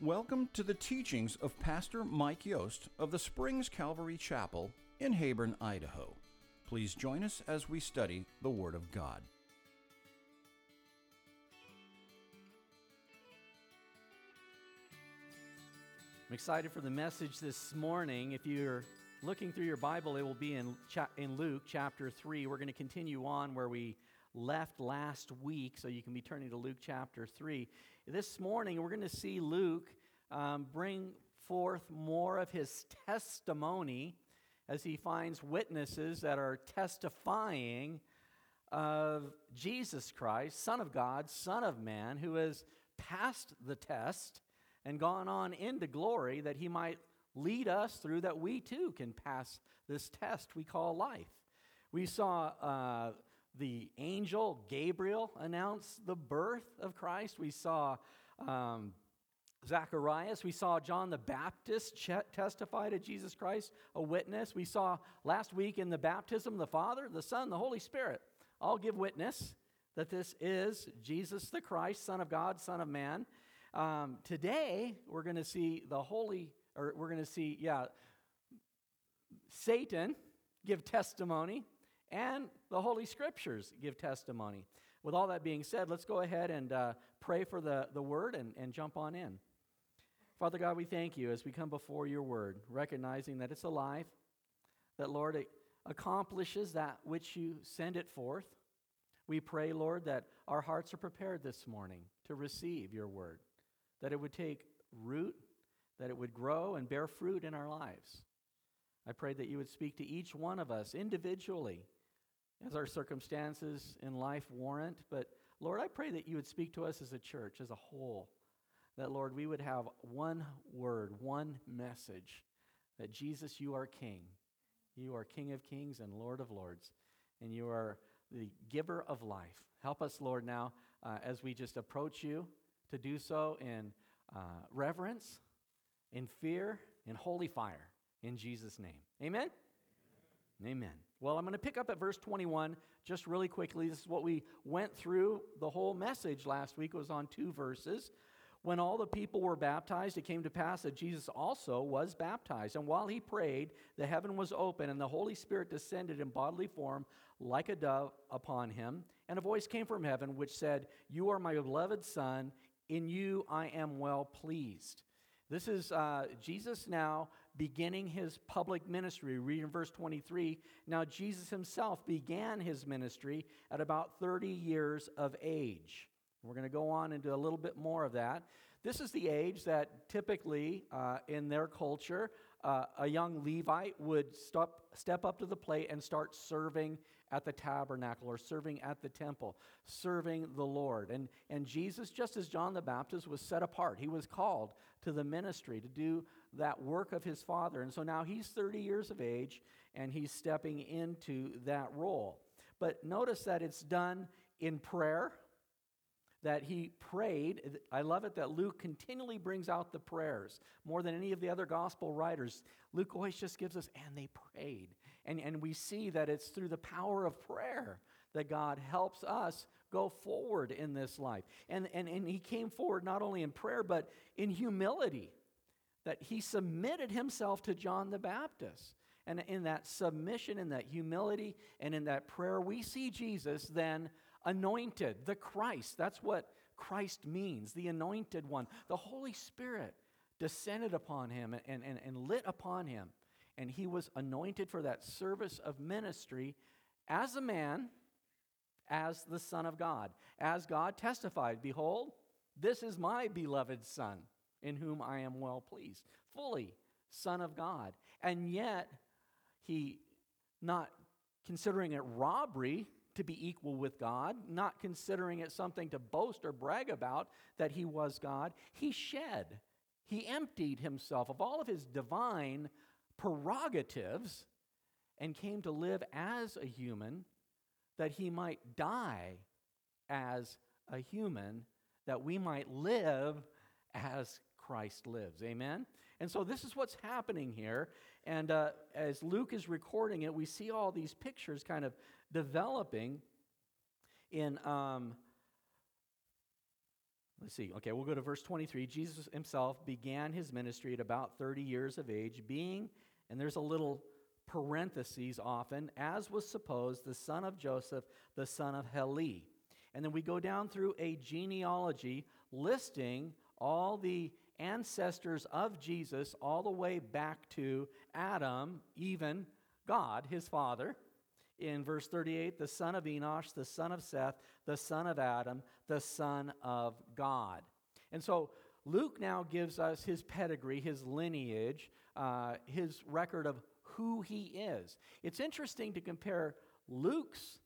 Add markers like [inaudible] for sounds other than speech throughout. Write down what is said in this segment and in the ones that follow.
Welcome to the teachings of Pastor Mike Yost of the Springs Calvary Chapel in Heyburn, Idaho. Please join us as we study the Word of God. I'm excited for the message this morning. If you're looking through your Bible, it will be in, in Luke chapter 3. We're going to continue on where we left last week, so you can be turning to Luke chapter 3. This morning, we're going to see Luke um, bring forth more of his testimony as he finds witnesses that are testifying of Jesus Christ, Son of God, Son of Man, who has passed the test and gone on into glory that he might lead us through, that we too can pass this test we call life. We saw uh, the angel Gabriel announce the birth of Christ. We saw um, Zacharias. We saw John the Baptist ch- testify to Jesus Christ, a witness. We saw last week in the baptism the Father, the Son, the Holy Spirit all give witness that this is Jesus the Christ, Son of God, Son of Man. Um, today, we're going to see the Holy, or we're going to see, yeah, Satan give testimony and the Holy Scriptures give testimony. With all that being said, let's go ahead and uh, pray for the, the word and, and jump on in. Father God, we thank you as we come before your word, recognizing that it's alive, that, Lord, it accomplishes that which you send it forth. We pray, Lord, that our hearts are prepared this morning to receive your word, that it would take root, that it would grow and bear fruit in our lives. I pray that you would speak to each one of us individually as our circumstances in life warrant. But Lord, I pray that you would speak to us as a church, as a whole. That, Lord, we would have one word, one message that Jesus, you are King. You are King of kings and Lord of lords, and you are the giver of life. Help us, Lord, now uh, as we just approach you to do so in uh, reverence, in fear, in holy fire. In Jesus' name. Amen? Amen. Amen. Well, I'm going to pick up at verse 21 just really quickly. This is what we went through. The whole message last week was on two verses. When all the people were baptized, it came to pass that Jesus also was baptized. And while he prayed, the heaven was open, and the Holy Spirit descended in bodily form like a dove upon him. And a voice came from heaven which said, You are my beloved Son, in you I am well pleased. This is uh, Jesus now beginning his public ministry. Read in verse 23. Now, Jesus himself began his ministry at about 30 years of age. We're going to go on into a little bit more of that. This is the age that typically uh, in their culture, uh, a young Levite would stop, step up to the plate and start serving at the tabernacle or serving at the temple, serving the Lord. And, and Jesus, just as John the Baptist was set apart, he was called to the ministry to do that work of his father. And so now he's 30 years of age and he's stepping into that role. But notice that it's done in prayer that he prayed. I love it that Luke continually brings out the prayers more than any of the other gospel writers. Luke always just gives us, and they prayed. And, and we see that it's through the power of prayer that God helps us go forward in this life. And, and, and he came forward not only in prayer, but in humility, that he submitted himself to John the Baptist. And in that submission, in that humility, and in that prayer, we see Jesus then anointed, the Christ. That's what Christ means, the anointed one. The Holy Spirit descended upon him and, and, and lit upon him. And he was anointed for that service of ministry as a man, as the Son of God. As God testified, Behold, this is my beloved Son, in whom I am well pleased. Fully Son of God. And yet, he, not considering it robbery to be equal with God, not considering it something to boast or brag about that he was God, he shed, he emptied himself of all of his divine prerogatives and came to live as a human that he might die as a human, that we might live as Christ lives. Amen? And so this is what's happening here. And uh, as Luke is recording it, we see all these pictures kind of developing in um, let's see. Okay, we'll go to verse 23. Jesus himself began his ministry at about 30 years of age, being, and there's a little parentheses often, as was supposed, the son of Joseph, the son of Heli. And then we go down through a genealogy listing all the ancestors of Jesus all the way back to Adam, even God, his father. In verse 38, the son of Enosh, the son of Seth, the son of Adam, the son of God. And so Luke now gives us his pedigree, his lineage, uh, his record of who he is. It's interesting to compare Luke's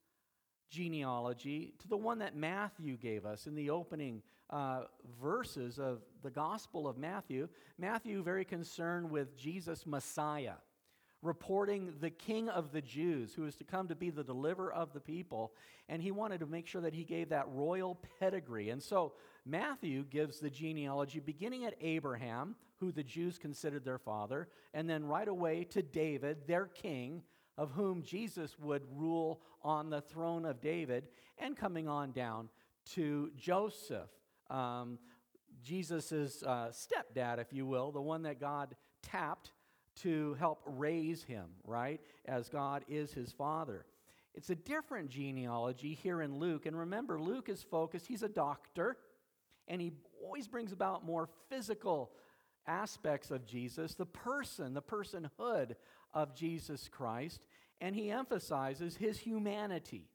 genealogy to the one that Matthew gave us in the opening uh, verses of the Gospel of Matthew. Matthew, very concerned with Jesus' Messiah, reporting the King of the Jews who is to come to be the deliverer of the people. And he wanted to make sure that he gave that royal pedigree. And so Matthew gives the genealogy beginning at Abraham, who the Jews considered their father, and then right away to David, their king, of whom Jesus would rule on the throne of David, and coming on down to Joseph, um, Jesus' uh, stepdad, if you will, the one that God tapped to help raise him, right? As God is his father. It's a different genealogy here in Luke. And remember, Luke is focused, he's a doctor, and he always brings about more physical aspects of Jesus, the person, the personhood of Jesus Christ, and he emphasizes his humanity.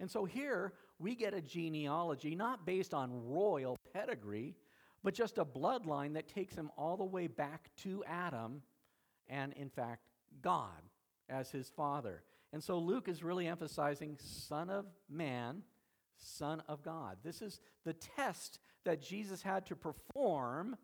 And so here we get a genealogy not based on royal pedigree, but just a bloodline that takes him all the way back to Adam and, in fact, God as his father. And so Luke is really emphasizing Son of Man, Son of God. This is the test that Jesus had to perform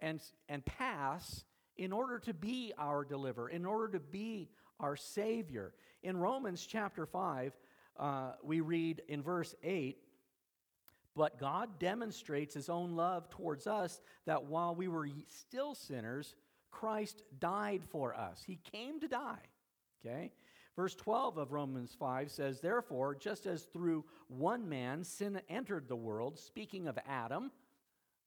and, and pass in order to be our deliverer, in order to be our Savior. In Romans chapter 5, uh, we read in verse 8, but God demonstrates his own love towards us that while we were still sinners, Christ died for us. He came to die. Okay? Verse 12 of Romans 5 says, Therefore, just as through one man sin entered the world, speaking of Adam,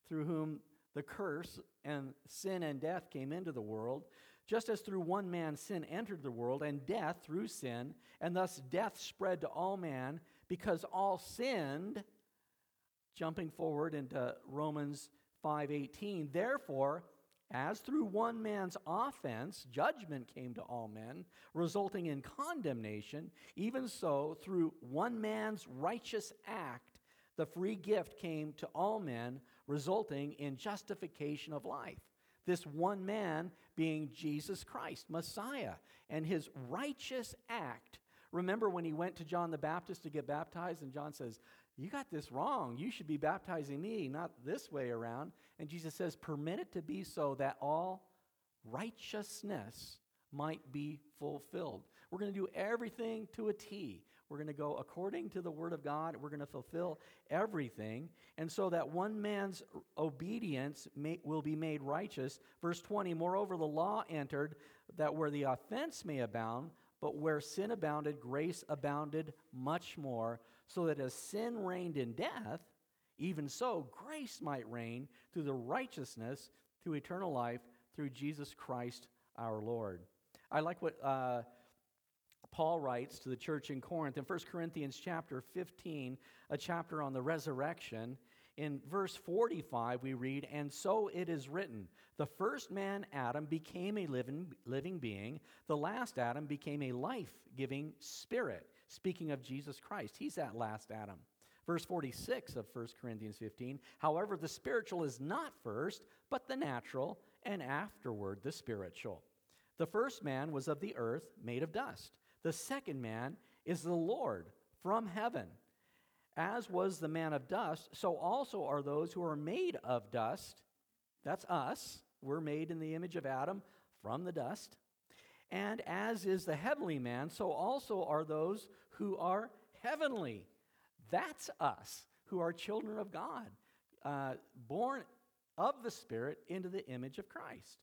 through whom the curse and sin and death came into the world, just as through one man sin entered the world, and death through sin, and thus death spread to all man because all sinned. Jumping forward into Romans 5:18, therefore, as through one man's offense judgment came to all men, resulting in condemnation, even so through one man's righteous act the free gift came to all men, resulting in justification of life. This one man being Jesus Christ, Messiah, and his righteous act. Remember when he went to John the Baptist to get baptized, and John says, You got this wrong. You should be baptizing me, not this way around. And Jesus says, Permit it to be so that all righteousness might be fulfilled. We're going to do everything to a T. We're going to go according to the Word of God. We're going to fulfill everything. And so that one man's obedience may, will be made righteous. Verse 20 Moreover, the law entered that where the offense may abound, but where sin abounded, grace abounded much more, so that as sin reigned in death, even so grace might reign through the righteousness, through eternal life, through Jesus Christ our Lord. I like what. Uh, Paul writes to the church in Corinth in 1 Corinthians chapter 15, a chapter on the resurrection. In verse 45, we read, And so it is written, the first man, Adam, became a living, living being, the last Adam became a life giving spirit. Speaking of Jesus Christ, he's that last Adam. Verse 46 of 1 Corinthians 15, however, the spiritual is not first, but the natural, and afterward the spiritual. The first man was of the earth, made of dust. The second man is the Lord from heaven. As was the man of dust, so also are those who are made of dust. That's us. We're made in the image of Adam from the dust. And as is the heavenly man, so also are those who are heavenly. That's us, who are children of God, uh, born of the Spirit into the image of Christ.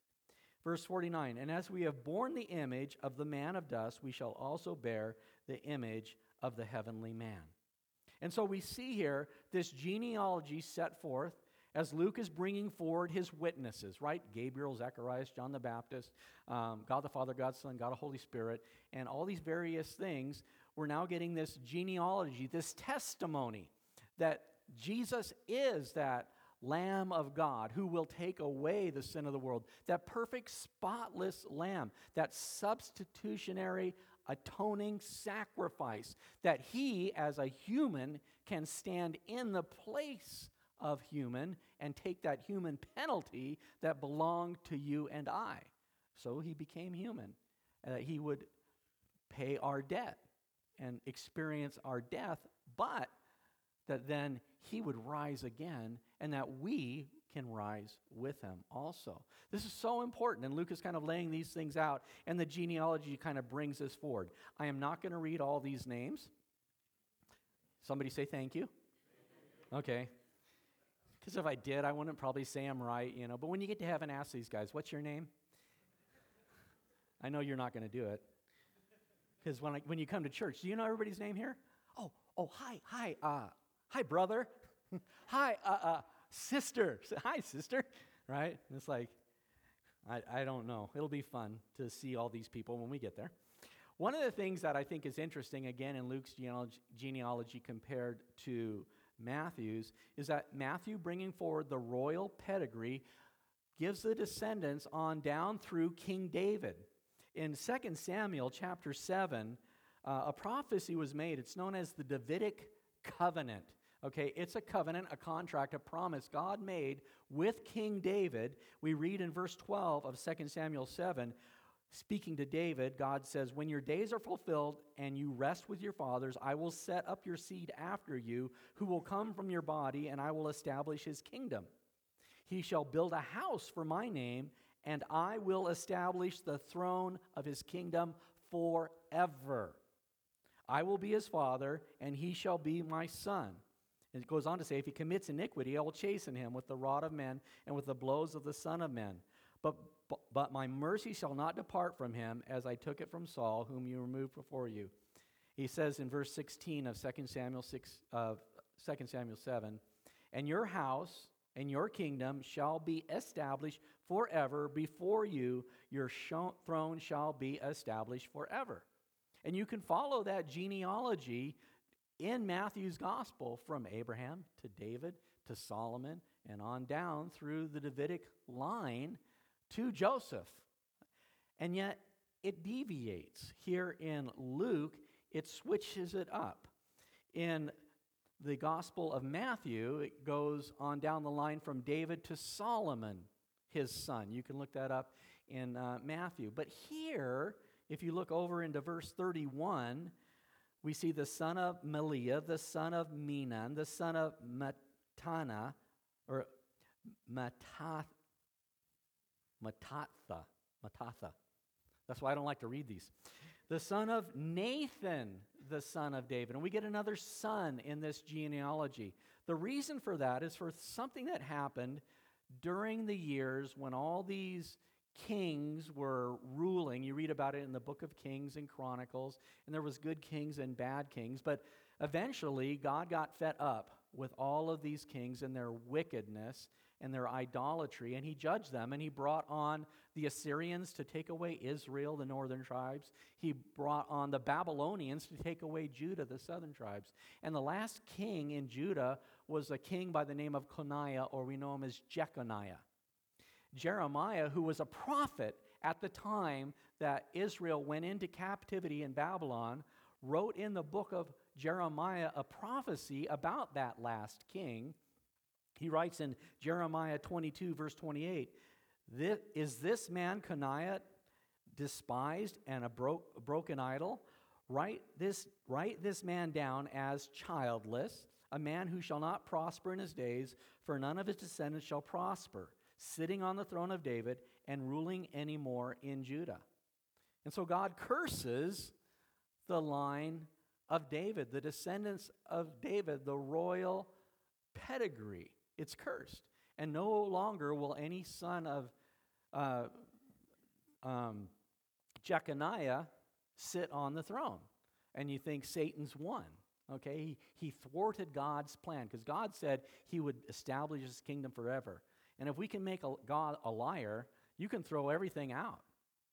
Verse 49 And as we have borne the image of the man of dust, we shall also bear the image of the heavenly man. And so we see here this genealogy set forth as Luke is bringing forward his witnesses, right? Gabriel, Zacharias, John the Baptist, um, God the Father, God the Son, God the Holy Spirit, and all these various things. We're now getting this genealogy, this testimony that Jesus is that Lamb of God who will take away the sin of the world, that perfect, spotless Lamb, that substitutionary, atoning sacrifice, that he, as a human, can stand in the place of human and take that human penalty that belonged to you and I. So he became human. Uh, he would pay our debt and experience our death, but that then he would rise again and that we can rise with him also. This is so important, and Luke is kind of laying these things out, and the genealogy kind of brings this forward. I am not going to read all these names. Somebody say thank you. Okay. Because if I did, I wouldn't probably say I'm right, you know. But when you get to heaven, ask these guys, what's your name? I know you're not going to do it. Because when, when you come to church, do you know everybody's name here? Oh, oh, hi, hi, uh, hi, brother. [laughs] hi, uh, uh, sister. Hi, sister. Right? And it's like, I, I don't know. It'll be fun to see all these people when we get there. One of the things that I think is interesting, again, in Luke's genealogy, genealogy compared to Matthew's, is that Matthew, bringing forward the royal pedigree, gives the descendants on down through King David. In 2 Samuel chapter 7, uh, a prophecy was made. It's known as the Davidic covenant. Okay, it's a covenant, a contract, a promise God made with King David. We read in verse 12 of 2 Samuel 7 Speaking to David, God says, When your days are fulfilled and you rest with your fathers, I will set up your seed after you, who will come from your body, and I will establish his kingdom. He shall build a house for my name, and I will establish the throne of his kingdom forever. I will be his father, and he shall be my son. And it goes on to say, If he commits iniquity, I will chasten him with the rod of men and with the blows of the Son of Men. But but my mercy shall not depart from him as I took it from Saul, whom you removed before you. He says in verse 16 of 2 Samuel 6 of 2 Samuel 7, and your house and your kingdom shall be established forever before you. Your throne shall be established forever. And you can follow that genealogy in Matthew's gospel from Abraham to David to Solomon and on down through the Davidic line to Joseph. And yet it deviates. Here in Luke, it switches it up. In the Gospel of Matthew, it goes on down the line from David to Solomon, his son. You can look that up in uh, Matthew. But here, if you look over into verse 31, we see the son of Melea, the son of Menon, the son of Matana, or Matath, Matatha. Matatha. That's why I don't like to read these. The son of Nathan, the son of David. And we get another son in this genealogy. The reason for that is for something that happened during the years when all these kings were ruling. You read about it in the book of Kings and Chronicles, and there was good kings and bad kings, but eventually God got fed up with all of these kings and their wickedness and their idolatry, and he judged them, and he brought on the Assyrians to take away Israel, the northern tribes. He brought on the Babylonians to take away Judah, the southern tribes. And the last king in Judah was a king by the name of Coniah, or we know him as Jeconiah. Jeremiah, who was a prophet at the time that Israel went into captivity in Babylon, wrote in the book of Jeremiah a prophecy about that last king he writes in Jeremiah 22, verse 28 Is this man Coniah despised and a bro- broken idol? Write this, write this man down as childless, a man who shall not prosper in his days, for none of his descendants shall prosper, sitting on the throne of David and ruling anymore in Judah. And so God curses the line of David, the descendants of David, the royal pedigree it's cursed. And no longer will any son of uh, um, Jeconiah sit on the throne. And you think Satan's won. Okay? He, he thwarted God's plan because God said he would establish his kingdom forever. And if we can make a, God a liar, you can throw everything out.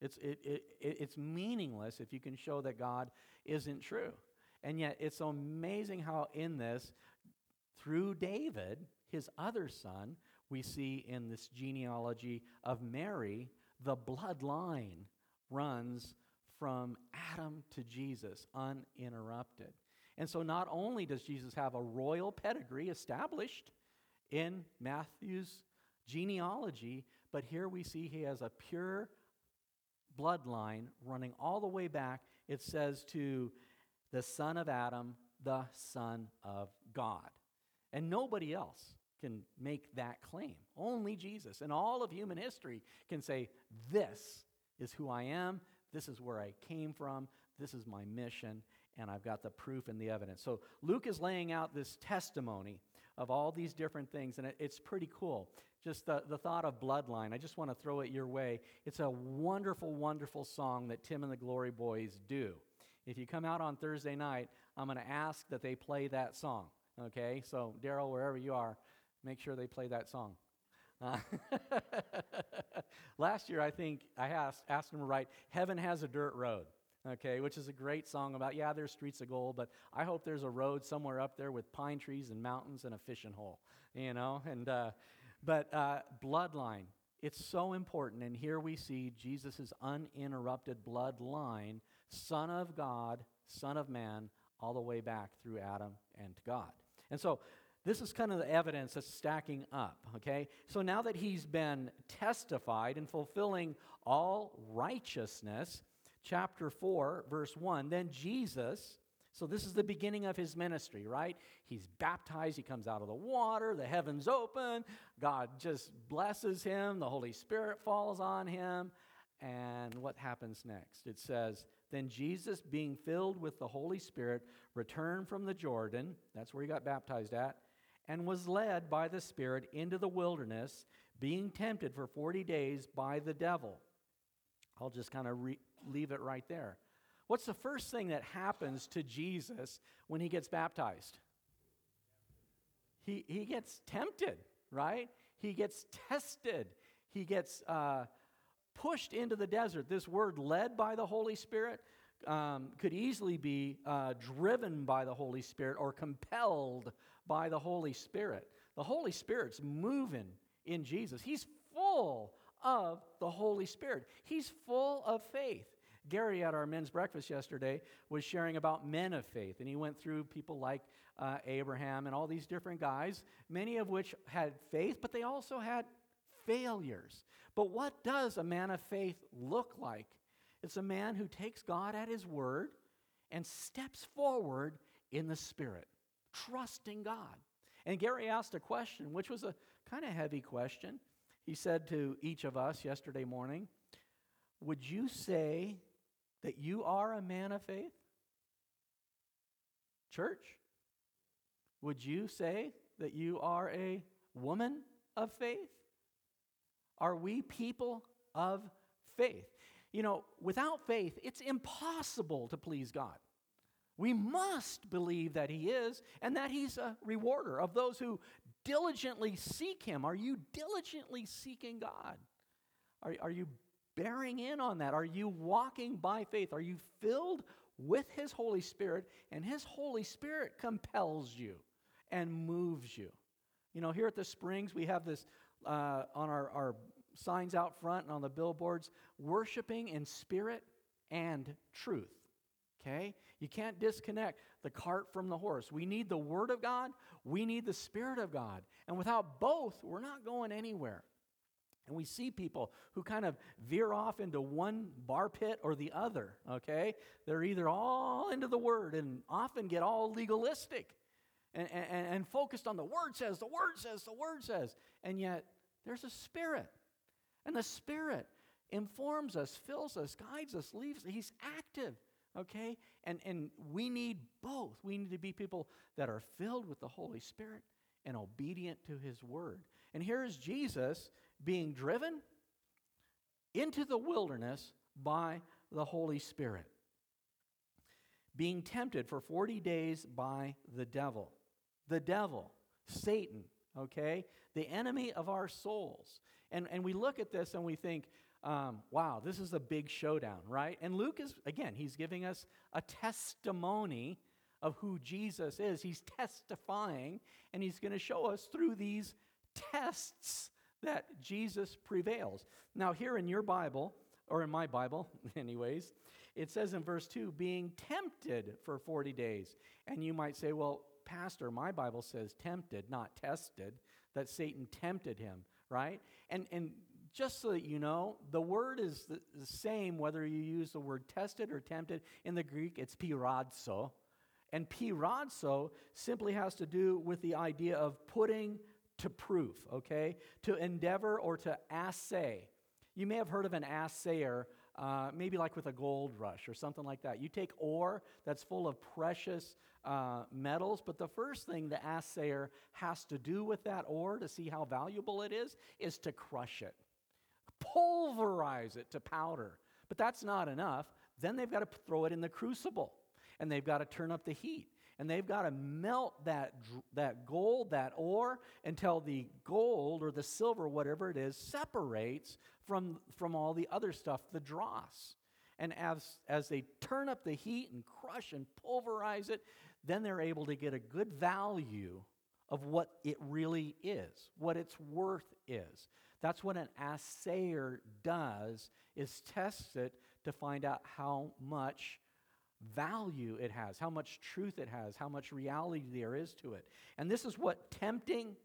It's, it, it, it, it's meaningless if you can show that God isn't true. And yet, it's amazing how in this, through David, his other son, we see in this genealogy of Mary, the bloodline runs from Adam to Jesus uninterrupted. And so, not only does Jesus have a royal pedigree established in Matthew's genealogy, but here we see he has a pure bloodline running all the way back. It says to the son of Adam, the son of God. And nobody else can make that claim. Only Jesus and all of human history can say, This is who I am. This is where I came from. This is my mission. And I've got the proof and the evidence. So Luke is laying out this testimony of all these different things, and it, it's pretty cool. Just the, the thought of bloodline, I just want to throw it your way. It's a wonderful, wonderful song that Tim and the Glory Boys do. If you come out on Thursday night, I'm going to ask that they play that song. Okay? So, Daryl, wherever you are, make sure they play that song. Uh, [laughs] last year, I think I asked, asked them to write Heaven Has a Dirt Road, okay, which is a great song about, yeah, there's streets of gold, but I hope there's a road somewhere up there with pine trees and mountains and a fishing hole, you know? And, uh, but uh, bloodline, it's so important. And here we see Jesus' uninterrupted bloodline, Son of God, Son of Man, all the way back through Adam and God. And so this is kind of the evidence that's stacking up, okay? So now that he's been testified and fulfilling all righteousness, chapter 4, verse 1, then Jesus, so this is the beginning of his ministry, right? He's baptized, he comes out of the water, the heavens open, God just blesses him, the Holy Spirit falls on him. And what happens next? It says, Then Jesus, being filled with the Holy Spirit, returned from the Jordan. That's where he got baptized at and was led by the Spirit into the wilderness, being tempted for 40 days by the devil. I'll just kind of re- leave it right there. What's the first thing that happens to Jesus when he gets baptized? He, he gets tempted, right? He gets tested. He gets uh, pushed into the desert. This word, led by the Holy Spirit, um, could easily be uh, driven by the Holy Spirit or compelled by the Holy Spirit. The Holy Spirit's moving in Jesus. He's full of the Holy Spirit, He's full of faith. Gary at our men's breakfast yesterday was sharing about men of faith, and he went through people like uh, Abraham and all these different guys, many of which had faith, but they also had failures. But what does a man of faith look like? It's a man who takes God at his word and steps forward in the Spirit trusting God. And Gary asked a question, which was a kind of heavy question. He said to each of us yesterday morning, Would you say that you are a man of faith? Church? Would you say that you are a woman of faith? Are we people of faith? You know, without faith, it's impossible to please God. We must believe that He is and that He's a rewarder of those who diligently seek Him. Are you diligently seeking God? Are, are you bearing in on that? Are you walking by faith? Are you filled with His Holy Spirit? And His Holy Spirit compels you and moves you. You know, here at the Springs, we have this uh, on our, our signs out front and on the billboards worshiping in spirit and truth. Okay? You can't disconnect the cart from the horse. We need the Word of God, we need the Spirit of God. And without both, we're not going anywhere. And we see people who kind of veer off into one bar pit or the other, okay? They're either all into the Word and often get all legalistic and, and, and focused on the Word says, the Word says, the Word says. And yet, there's a Spirit. And the Spirit informs us, fills us, guides us, leaves. He's active okay? And, and we need both. We need to be people that are filled with the Holy Spirit and obedient to His Word. And here is Jesus being driven into the wilderness by the Holy Spirit. being tempted for 40 days by the devil. The devil, Satan, okay? The enemy of our souls. And, and we look at this and we think, um, wow, this is a big showdown, right? And Luke is, again, he's giving us a testimony of who Jesus is. He's testifying, and he's going to show us through these tests that Jesus prevails. Now, here in your Bible, or in my Bible, [laughs] anyways, it says in verse 2, being tempted for 40 days. And you might say, well, Pastor, my Bible says tempted, not tested, that Satan tempted him, right? And, and just so that you know, the word is the, the same whether you use the word tested or tempted. In the Greek, it's piradzo. And piradzo simply has to do with the idea of putting to proof, okay? To endeavor or to assay. You may have heard of an assayer uh, maybe like with a gold rush or something like that. You take ore that's full of precious uh, metals, but the first thing the assayer has to do with that ore to see how valuable it is is to crush it, pulverize it to powder. But that's not enough. Then they've got to throw it in the crucible and they've got to turn up the heat and they've got to melt that, that gold, that ore, until the gold or the silver, whatever it is, separates from, from all the other stuff, the dross. And as, as they turn up the heat and crush and pulverize it, then they're able to get a good value of what it really is, what its worth is. That's what an assayer does is tests it to find out how much value it has, how much truth it has, how much reality there is to it. And this is what tempting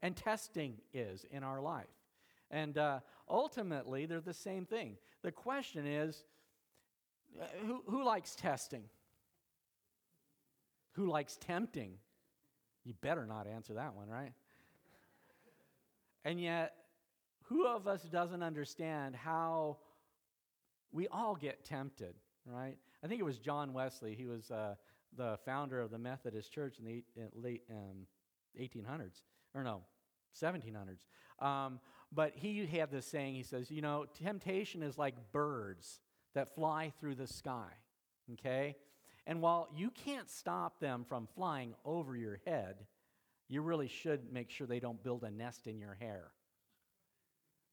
and testing is in our life. And uh, ultimately, they're the same thing. The question is uh, who, who likes testing? Who likes tempting? You better not answer that one, right? and yet, who of us doesn't understand how we all get tempted, right? I think it was John Wesley. He was uh, the founder of the Methodist Church in the late um, 1800s, or no, 1700s. Um, but he had this saying. He says, "You know, temptation is like birds that fly through the sky." Okay, and while you can't stop them from flying over your head, you really should make sure they don't build a nest in your hair.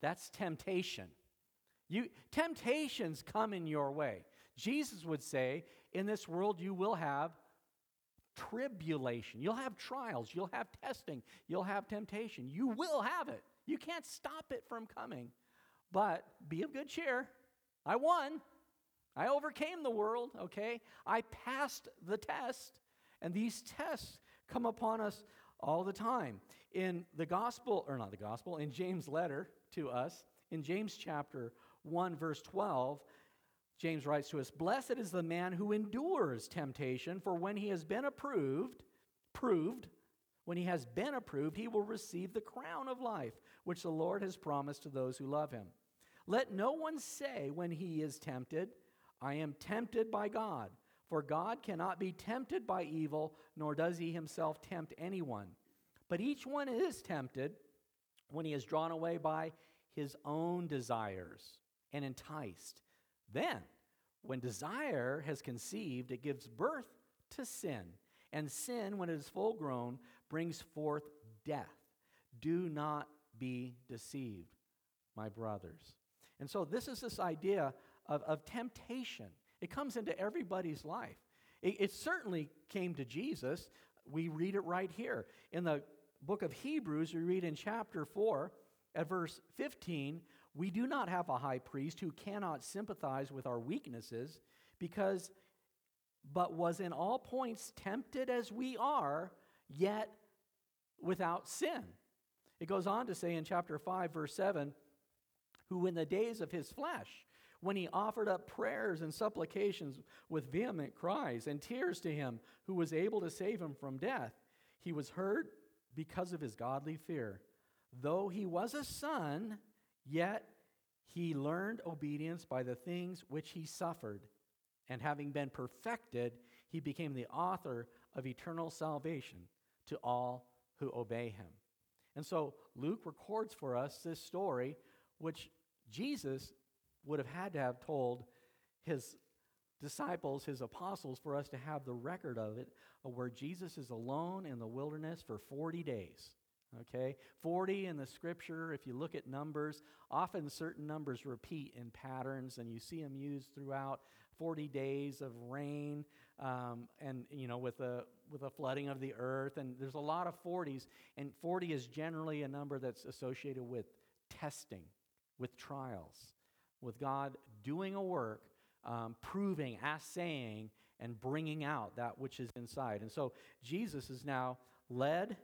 That's temptation. You, temptations come in your way. Jesus would say, In this world you will have tribulation. You'll have trials. You'll have testing. You'll have temptation. You will have it. You can't stop it from coming. But be of good cheer. I won. I overcame the world, okay? I passed the test. And these tests come upon us all the time. In the gospel, or not the gospel, in James' letter to us, in James chapter 1, verse 12, James writes to us Blessed is the man who endures temptation, for when he has been approved, proved, when he has been approved, he will receive the crown of life, which the Lord has promised to those who love him. Let no one say when he is tempted, I am tempted by God, for God cannot be tempted by evil, nor does he himself tempt anyone. But each one is tempted when he is drawn away by his own desires and enticed. Then, when desire has conceived, it gives birth to sin. And sin, when it is full grown, brings forth death. Do not be deceived, my brothers. And so, this is this idea of, of temptation. It comes into everybody's life. It, it certainly came to Jesus. We read it right here. In the book of Hebrews, we read in chapter 4, at verse 15, we do not have a high priest who cannot sympathize with our weaknesses, because, but was in all points tempted as we are, yet without sin. It goes on to say in chapter 5, verse 7 who in the days of his flesh, when he offered up prayers and supplications with vehement cries and tears to him who was able to save him from death, he was heard because of his godly fear. Though he was a son, Yet he learned obedience by the things which he suffered. And having been perfected, he became the author of eternal salvation to all who obey him. And so Luke records for us this story, which Jesus would have had to have told his disciples, his apostles, for us to have the record of it, where Jesus is alone in the wilderness for 40 days. Okay? 40 in the scripture, if you look at numbers, often certain numbers repeat in patterns, and you see them used throughout 40 days of rain, um, and, you know, with a, with the flooding of the earth. And there's a lot of 40s, and 40 is generally a number that's associated with testing, with trials, with God doing a work, um, proving, assaying, and bringing out that which is inside. And so Jesus is now led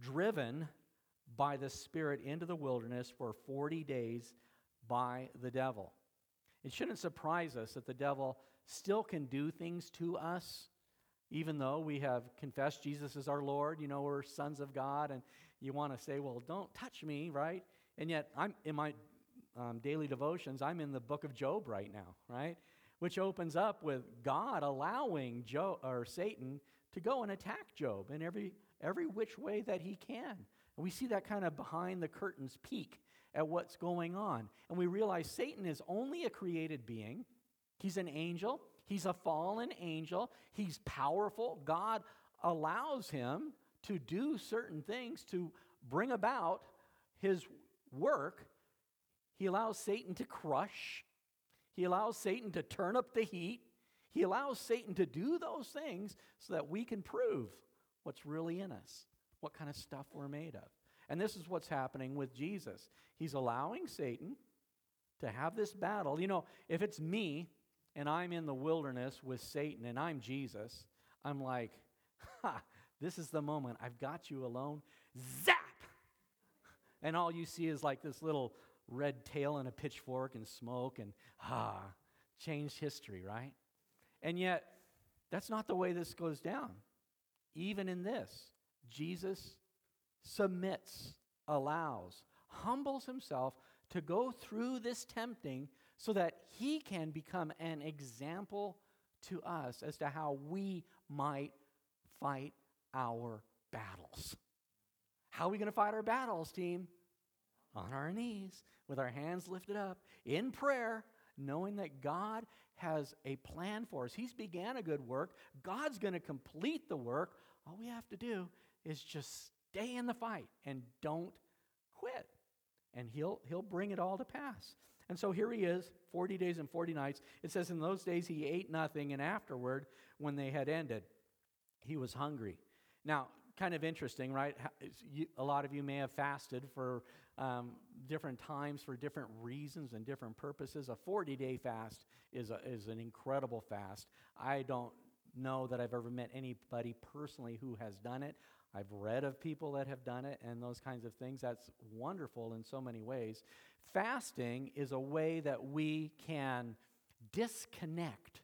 driven by the Spirit into the wilderness for 40 days by the devil. It shouldn't surprise us that the devil still can do things to us, even though we have confessed Jesus as our Lord. You know, we're sons of God, and you want to say, well, don't touch me, right? And yet, I'm in my um, daily devotions, I'm in the book of Job right now, right? Which opens up with God allowing Job or Satan to go and attack Job in every every which way that he can. And we see that kind of behind the curtains peek at what's going on. And we realize Satan is only a created being, he's an angel, he's a fallen angel, he's powerful. God allows him to do certain things to bring about his work. He allows Satan to crush, he allows Satan to turn up the heat. He allows Satan to do those things so that we can prove what's really in us, what kind of stuff we're made of. And this is what's happening with Jesus. He's allowing Satan to have this battle. You know, if it's me and I'm in the wilderness with Satan and I'm Jesus, I'm like, ha, this is the moment. I've got you alone. Zap! And all you see is like this little red tail and a pitchfork and smoke and, ah, changed history, right? And yet, that's not the way this goes down even in this, Jesus submits, allows, humbles himself to go through this tempting so that he can become an example to us as to how we might fight our battles. How are we going to fight our battles, team? On our knees, with our hands lifted up, in prayer, knowing that God has a plan for us. He's began a good work. God's going to complete the work. All we have to do is just stay in the fight and don't quit. And he'll, he'll bring it all to pass. And so here he is, 40 days and 40 nights. It says, In those days he ate nothing, and afterward, when they had ended, he was hungry. Now, kind of interesting, right? A lot of you may have fasted for um, different times for different reasons and different purposes. A 40 day fast is, a, is an incredible fast. I don't know that I've ever met anybody personally who has done it. I've read of people that have done it and those kinds of things. That's wonderful in so many ways. Fasting is a way that we can disconnect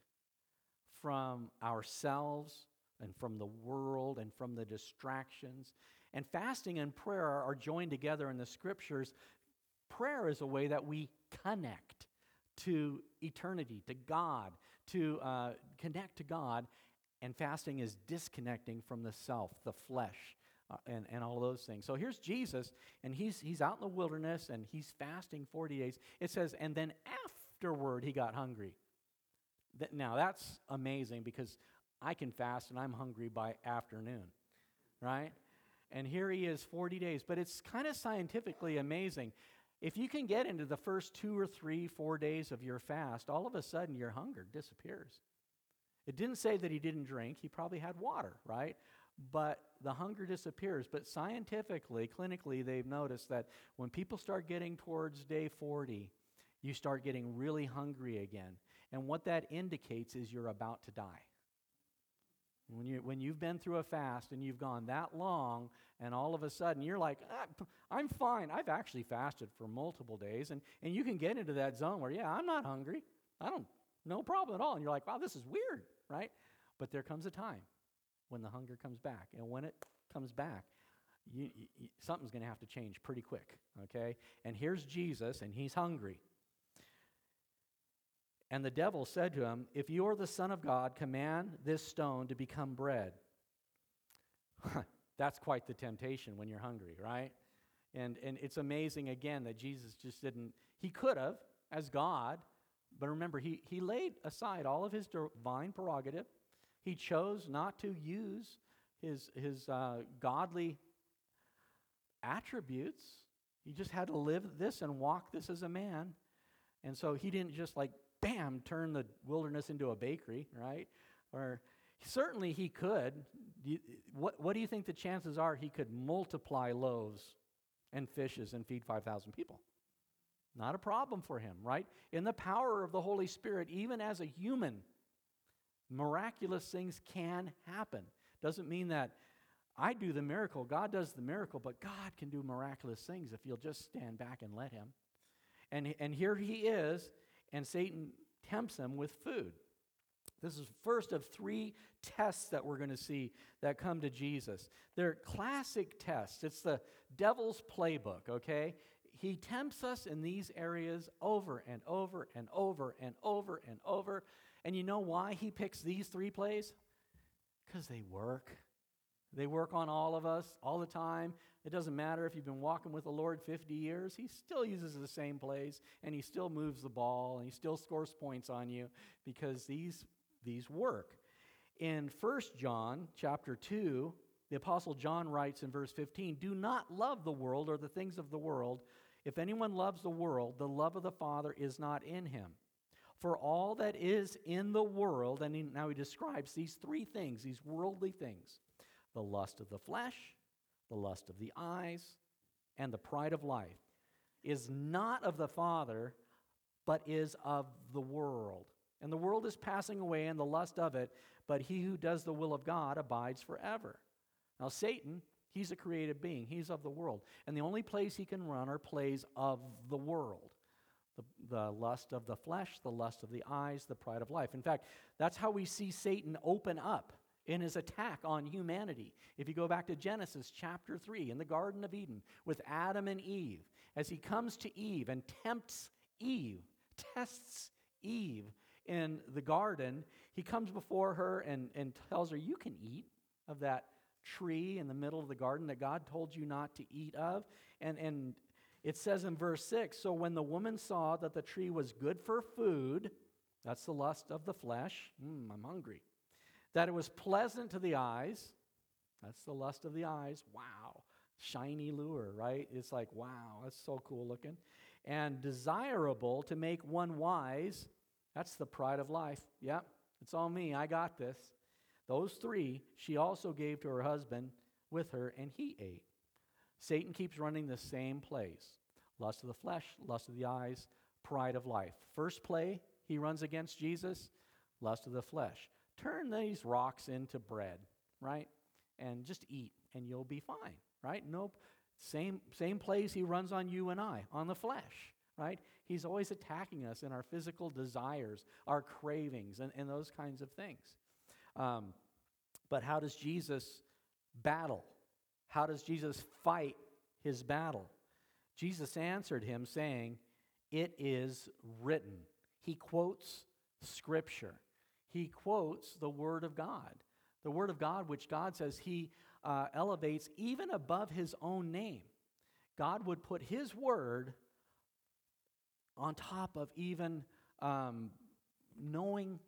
from ourselves and from the world and from the distractions. And fasting and prayer are joined together in the scriptures. Prayer is a way that we connect to eternity, to God, to uh, connect to God. And fasting is disconnecting from the self, the flesh, uh, and, and all those things. So here's Jesus, and he's, he's out in the wilderness and he's fasting 40 days. It says, and then afterward he got hungry. That, now that's amazing because I can fast and I'm hungry by afternoon, right? And here he is 40 days. But it's kind of scientifically amazing. If you can get into the first two or three, four days of your fast, all of a sudden your hunger disappears. It didn't say that he didn't drink, he probably had water, right? But the hunger disappears. But scientifically, clinically, they've noticed that when people start getting towards day 40, you start getting really hungry again. And what that indicates is you're about to die. When, you, when you've been through a fast and you've gone that long, and all of a sudden you're like, ah, I'm fine. I've actually fasted for multiple days. And, and you can get into that zone where, yeah, I'm not hungry. I don't, no problem at all. And you're like, wow, this is weird, right? But there comes a time when the hunger comes back. And when it comes back, you, you, something's going to have to change pretty quick, okay? And here's Jesus, and he's hungry. And the devil said to him, If you are the Son of God, command this stone to become bread. [laughs] That's quite the temptation when you're hungry, right? And, and it's amazing again that Jesus just didn't, he could have, as God, But remember, he, he laid aside all of his divine prerogative. He chose not to use his, his uh, godly attributes. He just had to live this and walk this as a man. And so he didn't just like, bam, turn the wilderness into a bakery, right? Or certainly he could. What, what do you think the chances are he could multiply loaves and fishes and feed 5,000 people? Not a problem for him, right? In the power of the Holy Spirit, even as a human, miraculous things can happen. Doesn't mean that I do the miracle, God does the miracle, but God can do miraculous things if you'll just stand back and let Him. And, and here he is, and Satan tempts him with food. This is first of three tests that we're going to see that come to Jesus. They're classic tests. It's the devil's playbook, okay? He tempts us in these areas over and over and over and over and over. And you know why he picks these three plays? Because they work. They work on all of us all the time. It doesn't matter if you've been walking with the Lord 50 years, He still uses the same plays and He still moves the ball and He still scores points on you because these, these work. In 1 John chapter 2, the Apostle John writes in verse 15 Do not love the world or the things of the world. If anyone loves the world, the love of the Father is not in him. For all that is in the world, and he, now he describes these three things, these worldly things the lust of the flesh, the lust of the eyes, and the pride of life, is not of the Father, but is of the world. And the world is passing away and the lust of it, but he who does the will of God abides forever. Now, Satan He's a created being, he's of the world. And the only place he can run are plays of the world the, the lust of the flesh, the lust of the eyes, the pride of life. In fact, that's how we see Satan open up in his attack on humanity. If you go back to Genesis chapter 3 in the Garden of Eden with Adam and Eve, as he comes to Eve and tempts Eve, tests Eve in the garden, he comes before her and, and tells her, You can eat of that tree in the middle of the garden that God told you not to eat of. And, and it says in verse 6 So when the woman saw that the tree was good for food, that's the lust of the flesh, mm, I'm hungry, that it was pleasant to the eyes, that's the lust of the eyes, wow. Shiny lure, right? It's like, wow, that's so cool looking. And desirable to make one wise, that's the pride of life. Yep, it's all me. I got this. Those three she also gave to her husband with her, and he ate. Satan keeps running the same plays lust of the flesh, lust of the eyes, pride of life. First play he runs against Jesus, lust of the flesh. Turn these rocks into bread, right? And just eat, and you'll be fine, right? Nope. Same, same plays he runs on you and I, on the flesh, right? He's always attacking us in our physical desires, our cravings, and, and those kinds of things. Um, but how does Jesus battle? How does Jesus fight his battle? Jesus answered him, saying, It is written. He quotes Scripture, he quotes the Word of God. The Word of God, which God says he uh, elevates even above his own name. God would put his Word on top of even um, knowing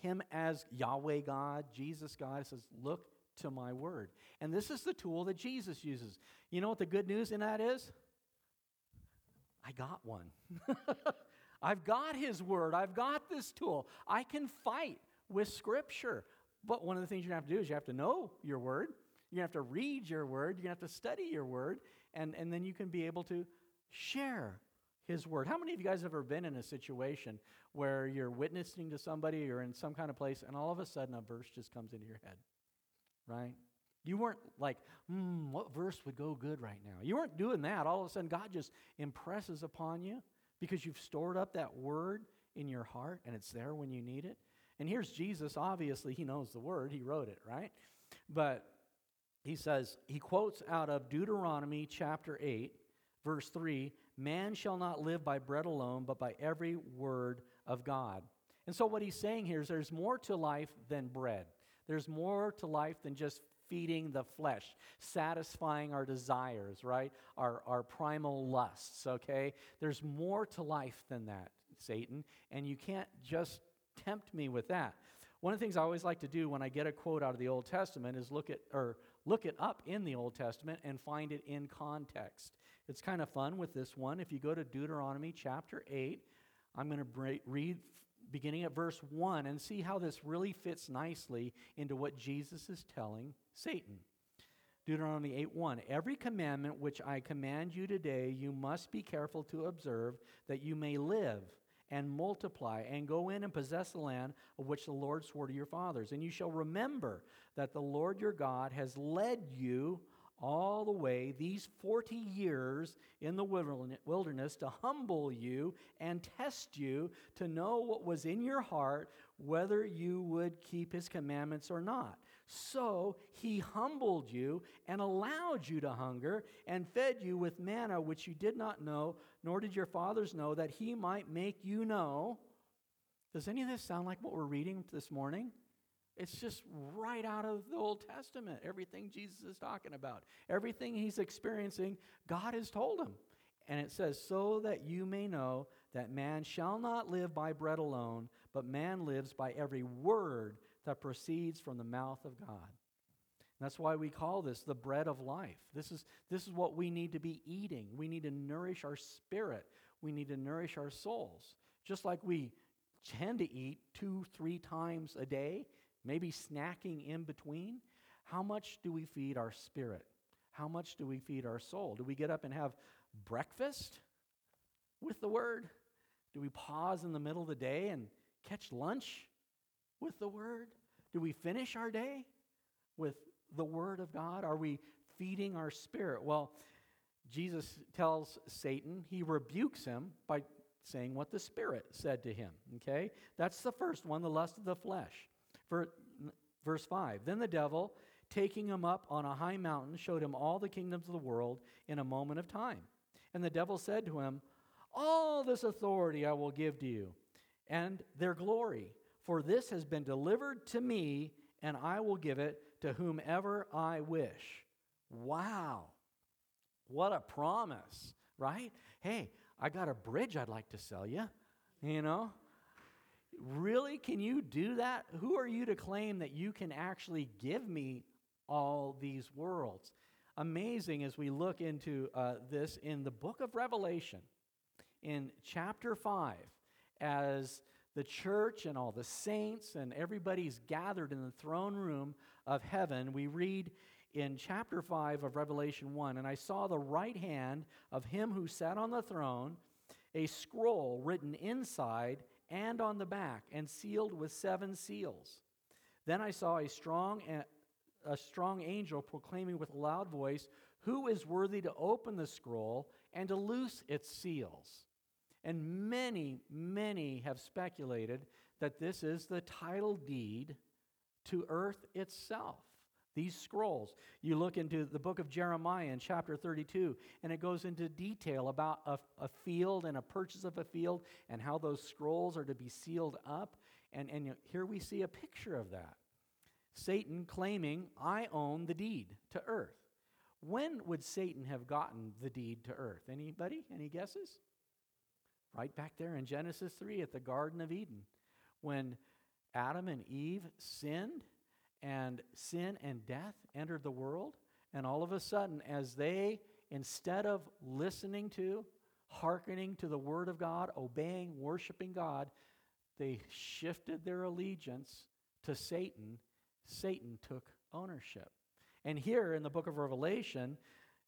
him as Yahweh God, Jesus God. Says, Look to my word. And this is the tool that Jesus uses. You know what the good news in that is? I got one. [laughs] I've got his word. I've got this tool. I can fight with scripture. But one of the things you have to do is you have to know your word. You have to read your word. You have to study your word. And, and then you can be able to share his word. How many of you guys have ever been in a situation where you're witnessing to somebody or in some kind of place and all of a sudden a verse just comes into your head? Right? You weren't like, hmm, what verse would go good right now? You weren't doing that. All of a sudden, God just impresses upon you because you've stored up that word in your heart and it's there when you need it. And here's Jesus. Obviously, he knows the word, he wrote it, right? But he says, he quotes out of Deuteronomy chapter 8, verse 3 Man shall not live by bread alone, but by every word of God. And so, what he's saying here is there's more to life than bread. There's more to life than just feeding the flesh, satisfying our desires, right? Our, our primal lusts, okay? There's more to life than that. Satan, and you can't just tempt me with that. One of the things I always like to do when I get a quote out of the Old Testament is look at or look it up in the Old Testament and find it in context. It's kind of fun with this one. If you go to Deuteronomy chapter 8, I'm going to read beginning at verse 1 and see how this really fits nicely into what Jesus is telling Satan. Deuteronomy 8 1. Every commandment which I command you today, you must be careful to observe, that you may live and multiply and go in and possess the land of which the Lord swore to your fathers. And you shall remember that the Lord your God has led you all the way these 40 years in the wilderness to humble you and test you to know what was in your heart, whether you would keep his commandments or not. So he humbled you and allowed you to hunger and fed you with manna which you did not know, nor did your fathers know, that he might make you know. Does any of this sound like what we're reading this morning? It's just right out of the Old Testament. Everything Jesus is talking about, everything he's experiencing, God has told him. And it says, So that you may know that man shall not live by bread alone, but man lives by every word that proceeds from the mouth of God. And that's why we call this the bread of life. This is, this is what we need to be eating. We need to nourish our spirit, we need to nourish our souls. Just like we tend to eat two, three times a day, maybe snacking in between. How much do we feed our spirit? How much do we feed our soul? Do we get up and have breakfast with the word? Do we pause in the middle of the day and catch lunch with the word? Do we finish our day with the word of God? Are we feeding our spirit? Well, Jesus tells Satan, he rebukes him by saying what the Spirit said to him. Okay? That's the first one, the lust of the flesh. For, Verse 5 Then the devil, taking him up on a high mountain, showed him all the kingdoms of the world in a moment of time. And the devil said to him, All this authority I will give to you, and their glory, for this has been delivered to me, and I will give it to whomever I wish. Wow. What a promise, right? Hey, I got a bridge I'd like to sell you, you know? Really? Can you do that? Who are you to claim that you can actually give me all these worlds? Amazing as we look into uh, this in the book of Revelation, in chapter 5, as the church and all the saints and everybody's gathered in the throne room of heaven, we read in chapter 5 of Revelation 1 And I saw the right hand of him who sat on the throne, a scroll written inside and on the back, and sealed with seven seals. Then I saw a strong, a strong angel proclaiming with a loud voice, Who is worthy to open the scroll and to loose its seals? And many, many have speculated that this is the title deed to earth itself these scrolls. You look into the book of Jeremiah in chapter 32, and it goes into detail about a, a field and a purchase of a field and how those scrolls are to be sealed up. And, and here we see a picture of that. Satan claiming, I own the deed to earth. When would Satan have gotten the deed to earth? Anybody? Any guesses? Right back there in Genesis 3 at the Garden of Eden. When Adam and Eve sinned, and sin and death entered the world. And all of a sudden, as they, instead of listening to, hearkening to the Word of God, obeying, worshiping God, they shifted their allegiance to Satan. Satan took ownership. And here in the book of Revelation,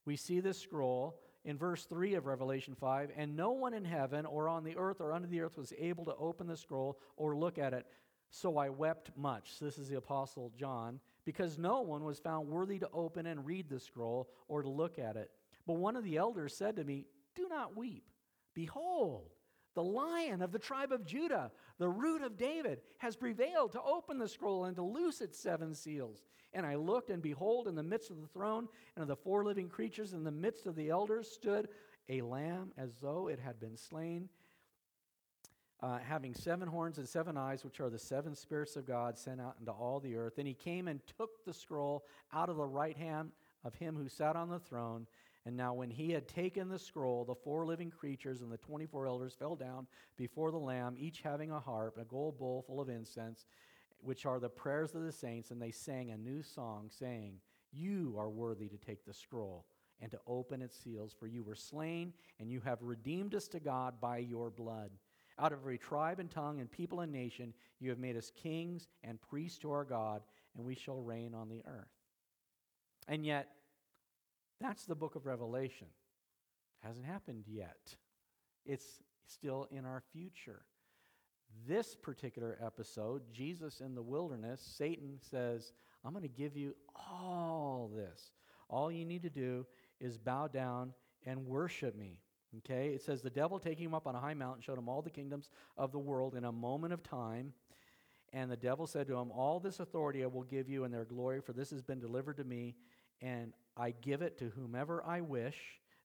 we see this scroll in verse 3 of Revelation 5 and no one in heaven or on the earth or under the earth was able to open the scroll or look at it. So I wept much. This is the Apostle John, because no one was found worthy to open and read the scroll or to look at it. But one of the elders said to me, Do not weep. Behold, the lion of the tribe of Judah, the root of David, has prevailed to open the scroll and to loose its seven seals. And I looked, and behold, in the midst of the throne and of the four living creatures, in the midst of the elders, stood a lamb as though it had been slain uh, having seven horns and seven eyes, which are the seven spirits of God sent out into all the earth. And he came and took the scroll out of the right hand of him who sat on the throne. And now, when he had taken the scroll, the four living creatures and the 24 elders fell down before the Lamb, each having a harp, and a gold bowl full of incense, which are the prayers of the saints. And they sang a new song, saying, You are worthy to take the scroll and to open its seals, for you were slain, and you have redeemed us to God by your blood. Out of every tribe and tongue and people and nation, you have made us kings and priests to our God, and we shall reign on the earth. And yet, that's the book of Revelation. Hasn't happened yet. It's still in our future. This particular episode, Jesus in the wilderness, Satan says, I'm going to give you all this. All you need to do is bow down and worship me. Okay? It says, The devil taking him up on a high mountain showed him all the kingdoms of the world in a moment of time. And the devil said to him, All this authority I will give you and their glory, for this has been delivered to me, and I give it to whomever I wish.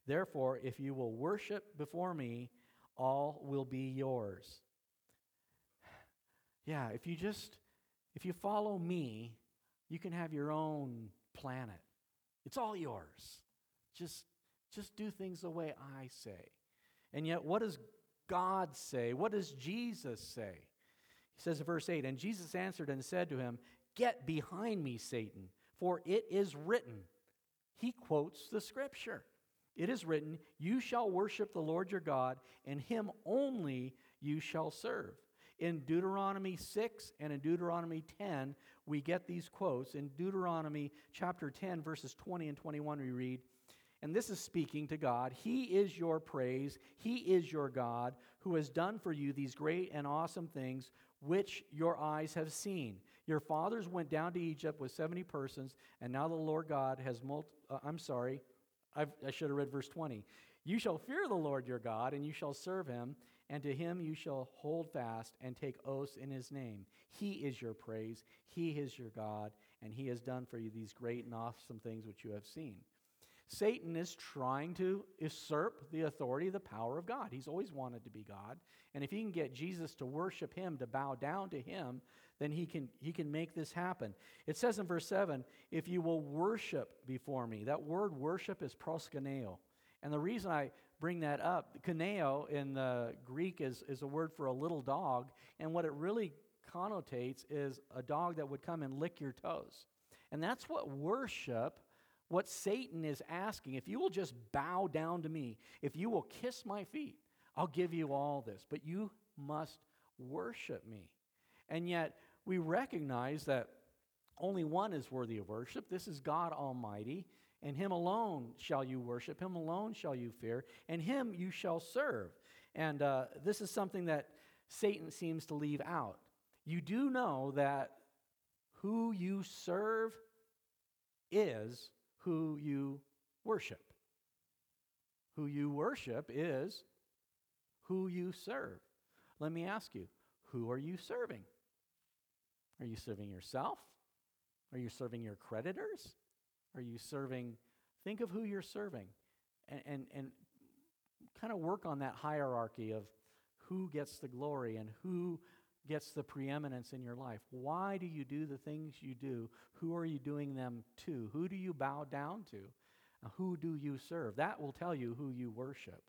Therefore, if you will worship before me, all will be yours. [sighs] Yeah, if you just if you follow me, you can have your own planet. It's all yours. Just just do things the way I say. And yet what does God say? What does Jesus say? He says in verse 8, and Jesus answered and said to him, "Get behind me, Satan, for it is written, he quotes the scripture. It is written, You shall worship the Lord your God, and him only you shall serve. In Deuteronomy 6 and in Deuteronomy 10, we get these quotes. In Deuteronomy chapter 10, verses 20 and 21, we read, and this is speaking to God He is your praise, He is your God, who has done for you these great and awesome things which your eyes have seen. Your fathers went down to Egypt with 70 persons, and now the Lord God has multi- uh, I'm sorry, I've, I should have read verse 20. You shall fear the Lord your God, and you shall serve him, and to him you shall hold fast and take oaths in his name. He is your praise, he is your God, and he has done for you these great and awesome things which you have seen. Satan is trying to usurp the authority, the power of God. He's always wanted to be God. And if he can get Jesus to worship him, to bow down to him, then he can, he can make this happen. It says in verse 7 if you will worship before me, that word worship is proskuneo. And the reason I bring that up, kuneo in the Greek is, is a word for a little dog. And what it really connotates is a dog that would come and lick your toes. And that's what worship what Satan is asking, if you will just bow down to me, if you will kiss my feet, I'll give you all this. But you must worship me. And yet, we recognize that only one is worthy of worship. This is God Almighty, and Him alone shall you worship, Him alone shall you fear, and Him you shall serve. And uh, this is something that Satan seems to leave out. You do know that who you serve is who you worship. Who you worship is who you serve. Let me ask you, who are you serving? Are you serving yourself? Are you serving your creditors? Are you serving? Think of who you're serving and, and, and kind of work on that hierarchy of who gets the glory and who gets the preeminence in your life. Why do you do the things you do? Who are you doing them to? Who do you bow down to? Who do you serve? That will tell you who you worship.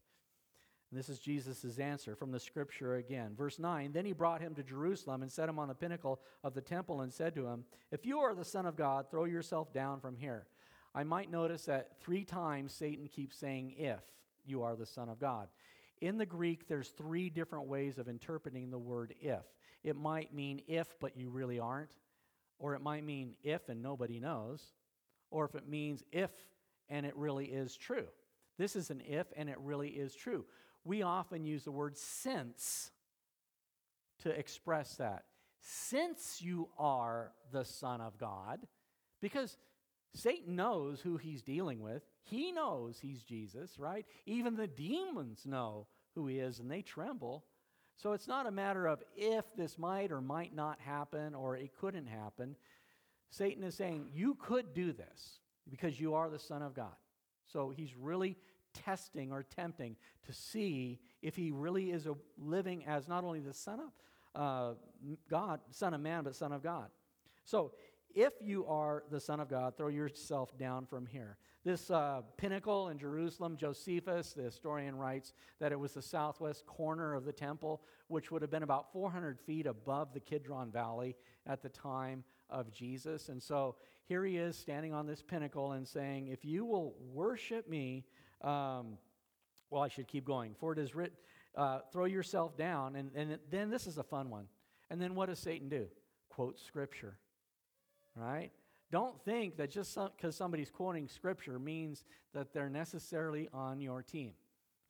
And this is Jesus' answer from the scripture again. Verse 9 Then he brought him to Jerusalem and set him on the pinnacle of the temple and said to him, If you are the Son of God, throw yourself down from here. I might notice that three times Satan keeps saying, If you are the Son of God. In the Greek, there's three different ways of interpreting the word if. It might mean if, but you really aren't. Or it might mean if and nobody knows. Or if it means if and it really is true. This is an if and it really is true. We often use the word since to express that. Since you are the Son of God, because Satan knows who he's dealing with. He knows he's Jesus, right? Even the demons know who he is and they tremble. So it's not a matter of if this might or might not happen or it couldn't happen. Satan is saying, You could do this because you are the Son of God. So he's really testing or tempting to see if he really is a, living as not only the Son of uh, God, Son of Man, but Son of God. So If you are the Son of God, throw yourself down from here. This uh, pinnacle in Jerusalem, Josephus, the historian, writes that it was the southwest corner of the temple, which would have been about 400 feet above the Kidron Valley at the time of Jesus. And so here he is standing on this pinnacle and saying, If you will worship me, um, well, I should keep going. For it is written, uh, throw yourself down. And, and then this is a fun one. And then what does Satan do? Quote scripture, right? Don't think that just because somebody's quoting scripture means that they're necessarily on your team,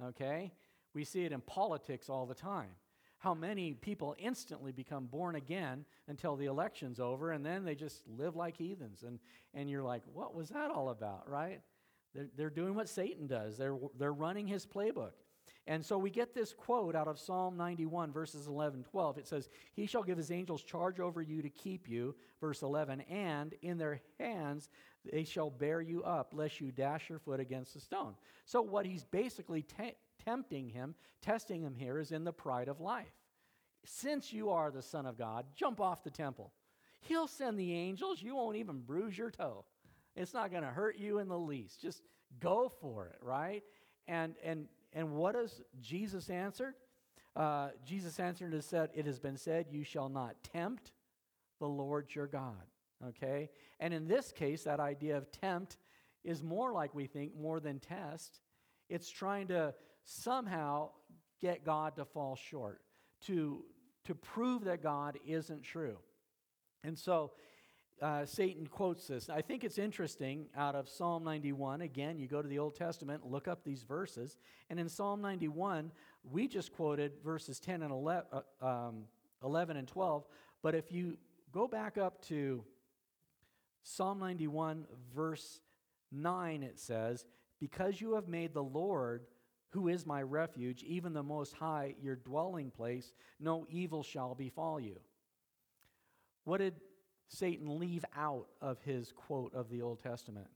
okay? We see it in politics all the time. How many people instantly become born again until the election's over and then they just live like heathens. And, and you're like, what was that all about, right? They're, they're doing what Satan does, they're, they're running his playbook. And so we get this quote out of Psalm 91, verses 11, 12. It says, He shall give his angels charge over you to keep you, verse 11, and in their hands they shall bear you up, lest you dash your foot against a stone. So, what he's basically te- tempting him, testing him here, is in the pride of life. Since you are the Son of God, jump off the temple. He'll send the angels, you won't even bruise your toe. It's not going to hurt you in the least. Just go for it, right? And, and and what does Jesus answer? Uh, Jesus answered and said, It has been said, You shall not tempt the Lord your God. Okay? And in this case, that idea of tempt is more like we think, more than test. It's trying to somehow get God to fall short, to, to prove that God isn't true. And so uh, Satan quotes this. I think it's interesting out of Psalm 91. Again, you go to the Old Testament, look up these verses. And in Psalm 91, we just quoted verses 10 and 11, uh, um, 11 and 12. But if you go back up to Psalm 91, verse 9, it says, Because you have made the Lord, who is my refuge, even the Most High, your dwelling place, no evil shall befall you. What did Satan leave out of his quote of the Old Testament.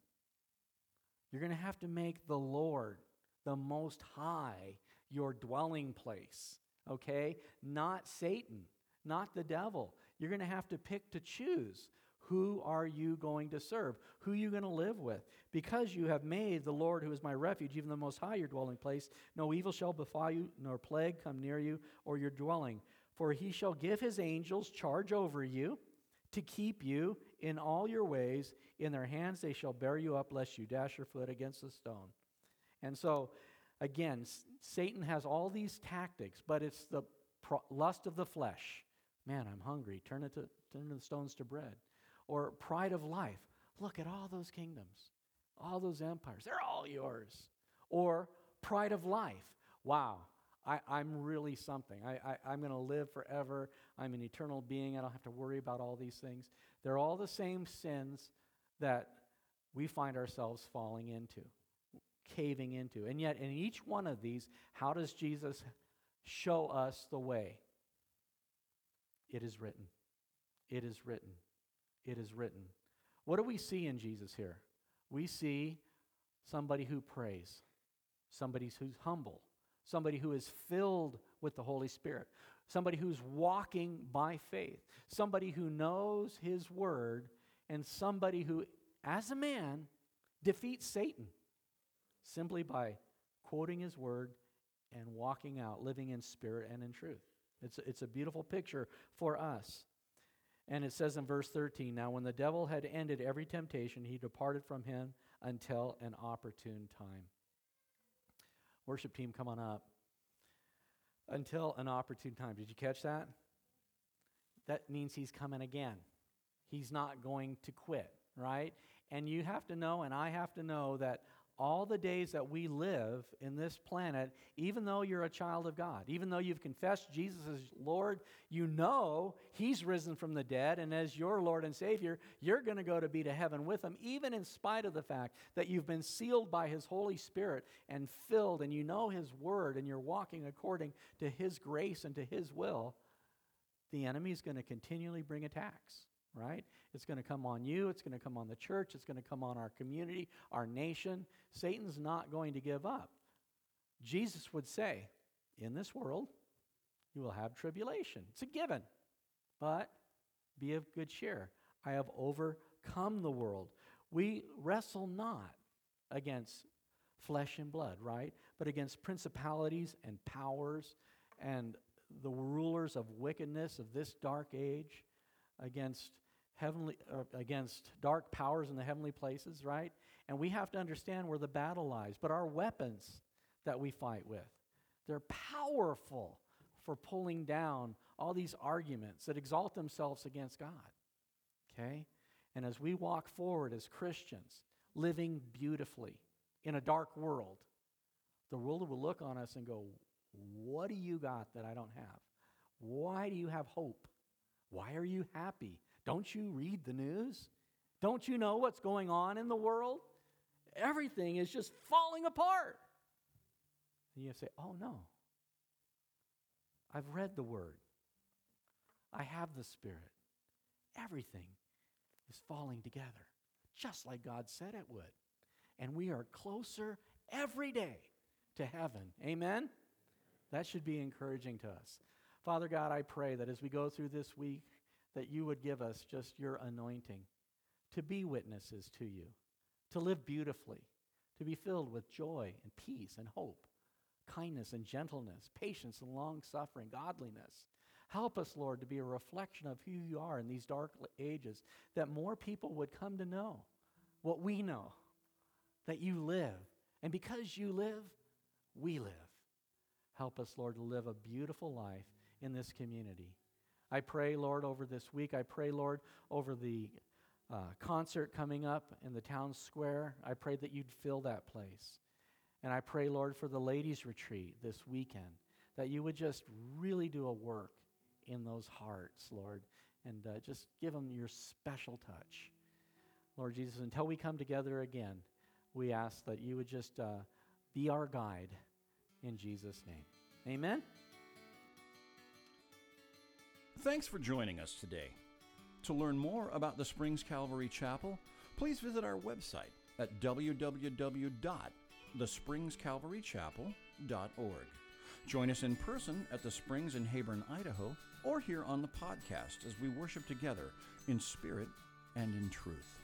You're going to have to make the Lord, the Most High, your dwelling place, okay? Not Satan, not the devil. You're going to have to pick to choose. Who are you going to serve? Who are you going to live with? Because you have made the Lord, who is my refuge, even the Most High, your dwelling place, no evil shall befall you, nor plague come near you or your dwelling. For he shall give his angels charge over you to keep you in all your ways. In their hands they shall bear you up, lest you dash your foot against a stone. And so, again, Satan has all these tactics, but it's the lust of the flesh. Man, I'm hungry. Turn it to turn the stones to bread. Or pride of life. Look at all those kingdoms, all those empires. They're all yours. Or pride of life. Wow, I, am really something. I, I, am going to live forever. I'm an eternal being. I don't have to worry about all these things. They're all the same sins that we find ourselves falling into, caving into. And yet, in each one of these, how does Jesus show us the way? It is written. It is written. It is written. What do we see in Jesus here? We see somebody who prays, somebody who's humble, somebody who is filled with the Holy Spirit, somebody who's walking by faith, somebody who knows his word, and somebody who, as a man, defeats Satan simply by quoting his word and walking out, living in spirit and in truth. It's, it's a beautiful picture for us. And it says in verse 13 Now, when the devil had ended every temptation, he departed from him until an opportune time. Worship team, come on up. Until an opportune time. Did you catch that? That means he's coming again. He's not going to quit, right? And you have to know, and I have to know, that all the days that we live in this planet, even though you're a child of God, even though you've confessed Jesus as Lord, you know He's risen from the dead, and as your Lord and Savior, you're going to go to be to heaven with Him, even in spite of the fact that you've been sealed by His Holy Spirit and filled, and you know His Word, and you're walking according to His grace and to His will. The enemy is going to continually bring attacks right? It's going to come on you, it's going to come on the church, it's going to come on our community, our nation. Satan's not going to give up. Jesus would say, In this world, you will have tribulation. It's a given. But be of good cheer. I have overcome the world. We wrestle not against flesh and blood, right? But against principalities and powers and the rulers of wickedness of this dark age, against heavenly uh, against dark powers in the heavenly places, right? And we have to understand where the battle lies. But our weapons that we fight with, they're powerful for pulling down all these arguments that exalt themselves against God. Okay? And as we walk forward as Christians, living beautifully in a dark world, the world will look on us and go, What do you got that I don't have? Why do you have hope? Why are you happy? Don't you read the news? Don't you know what's going on in the world? Everything is just falling apart. And you say, Oh no. I've read the Word, I have the Spirit. Everything is falling together, just like God said it would. And we are closer every day to heaven. Amen? That should be encouraging to us. Father God, I pray that as we go through this week, that you would give us just your anointing to be witnesses to you, to live beautifully, to be filled with joy and peace and hope, kindness and gentleness, patience and long suffering, godliness. Help us, Lord, to be a reflection of who you are in these dark ages, that more people would come to know what we know, that you live. And because you live, we live. Help us, Lord, to live a beautiful life in this community. I pray, Lord, over this week. I pray, Lord, over the uh, concert coming up in the town square. I pray that you'd fill that place. And I pray, Lord, for the ladies' retreat this weekend, that you would just really do a work in those hearts, Lord, and uh, just give them your special touch. Lord Jesus, until we come together again, we ask that you would just uh, be our guide in Jesus' name. Amen. Thanks for joining us today. To learn more about the Springs Calvary Chapel, please visit our website at www.thespringscalvarychapel.org. Join us in person at the Springs in Heyburn, Idaho, or here on the podcast as we worship together in spirit and in truth.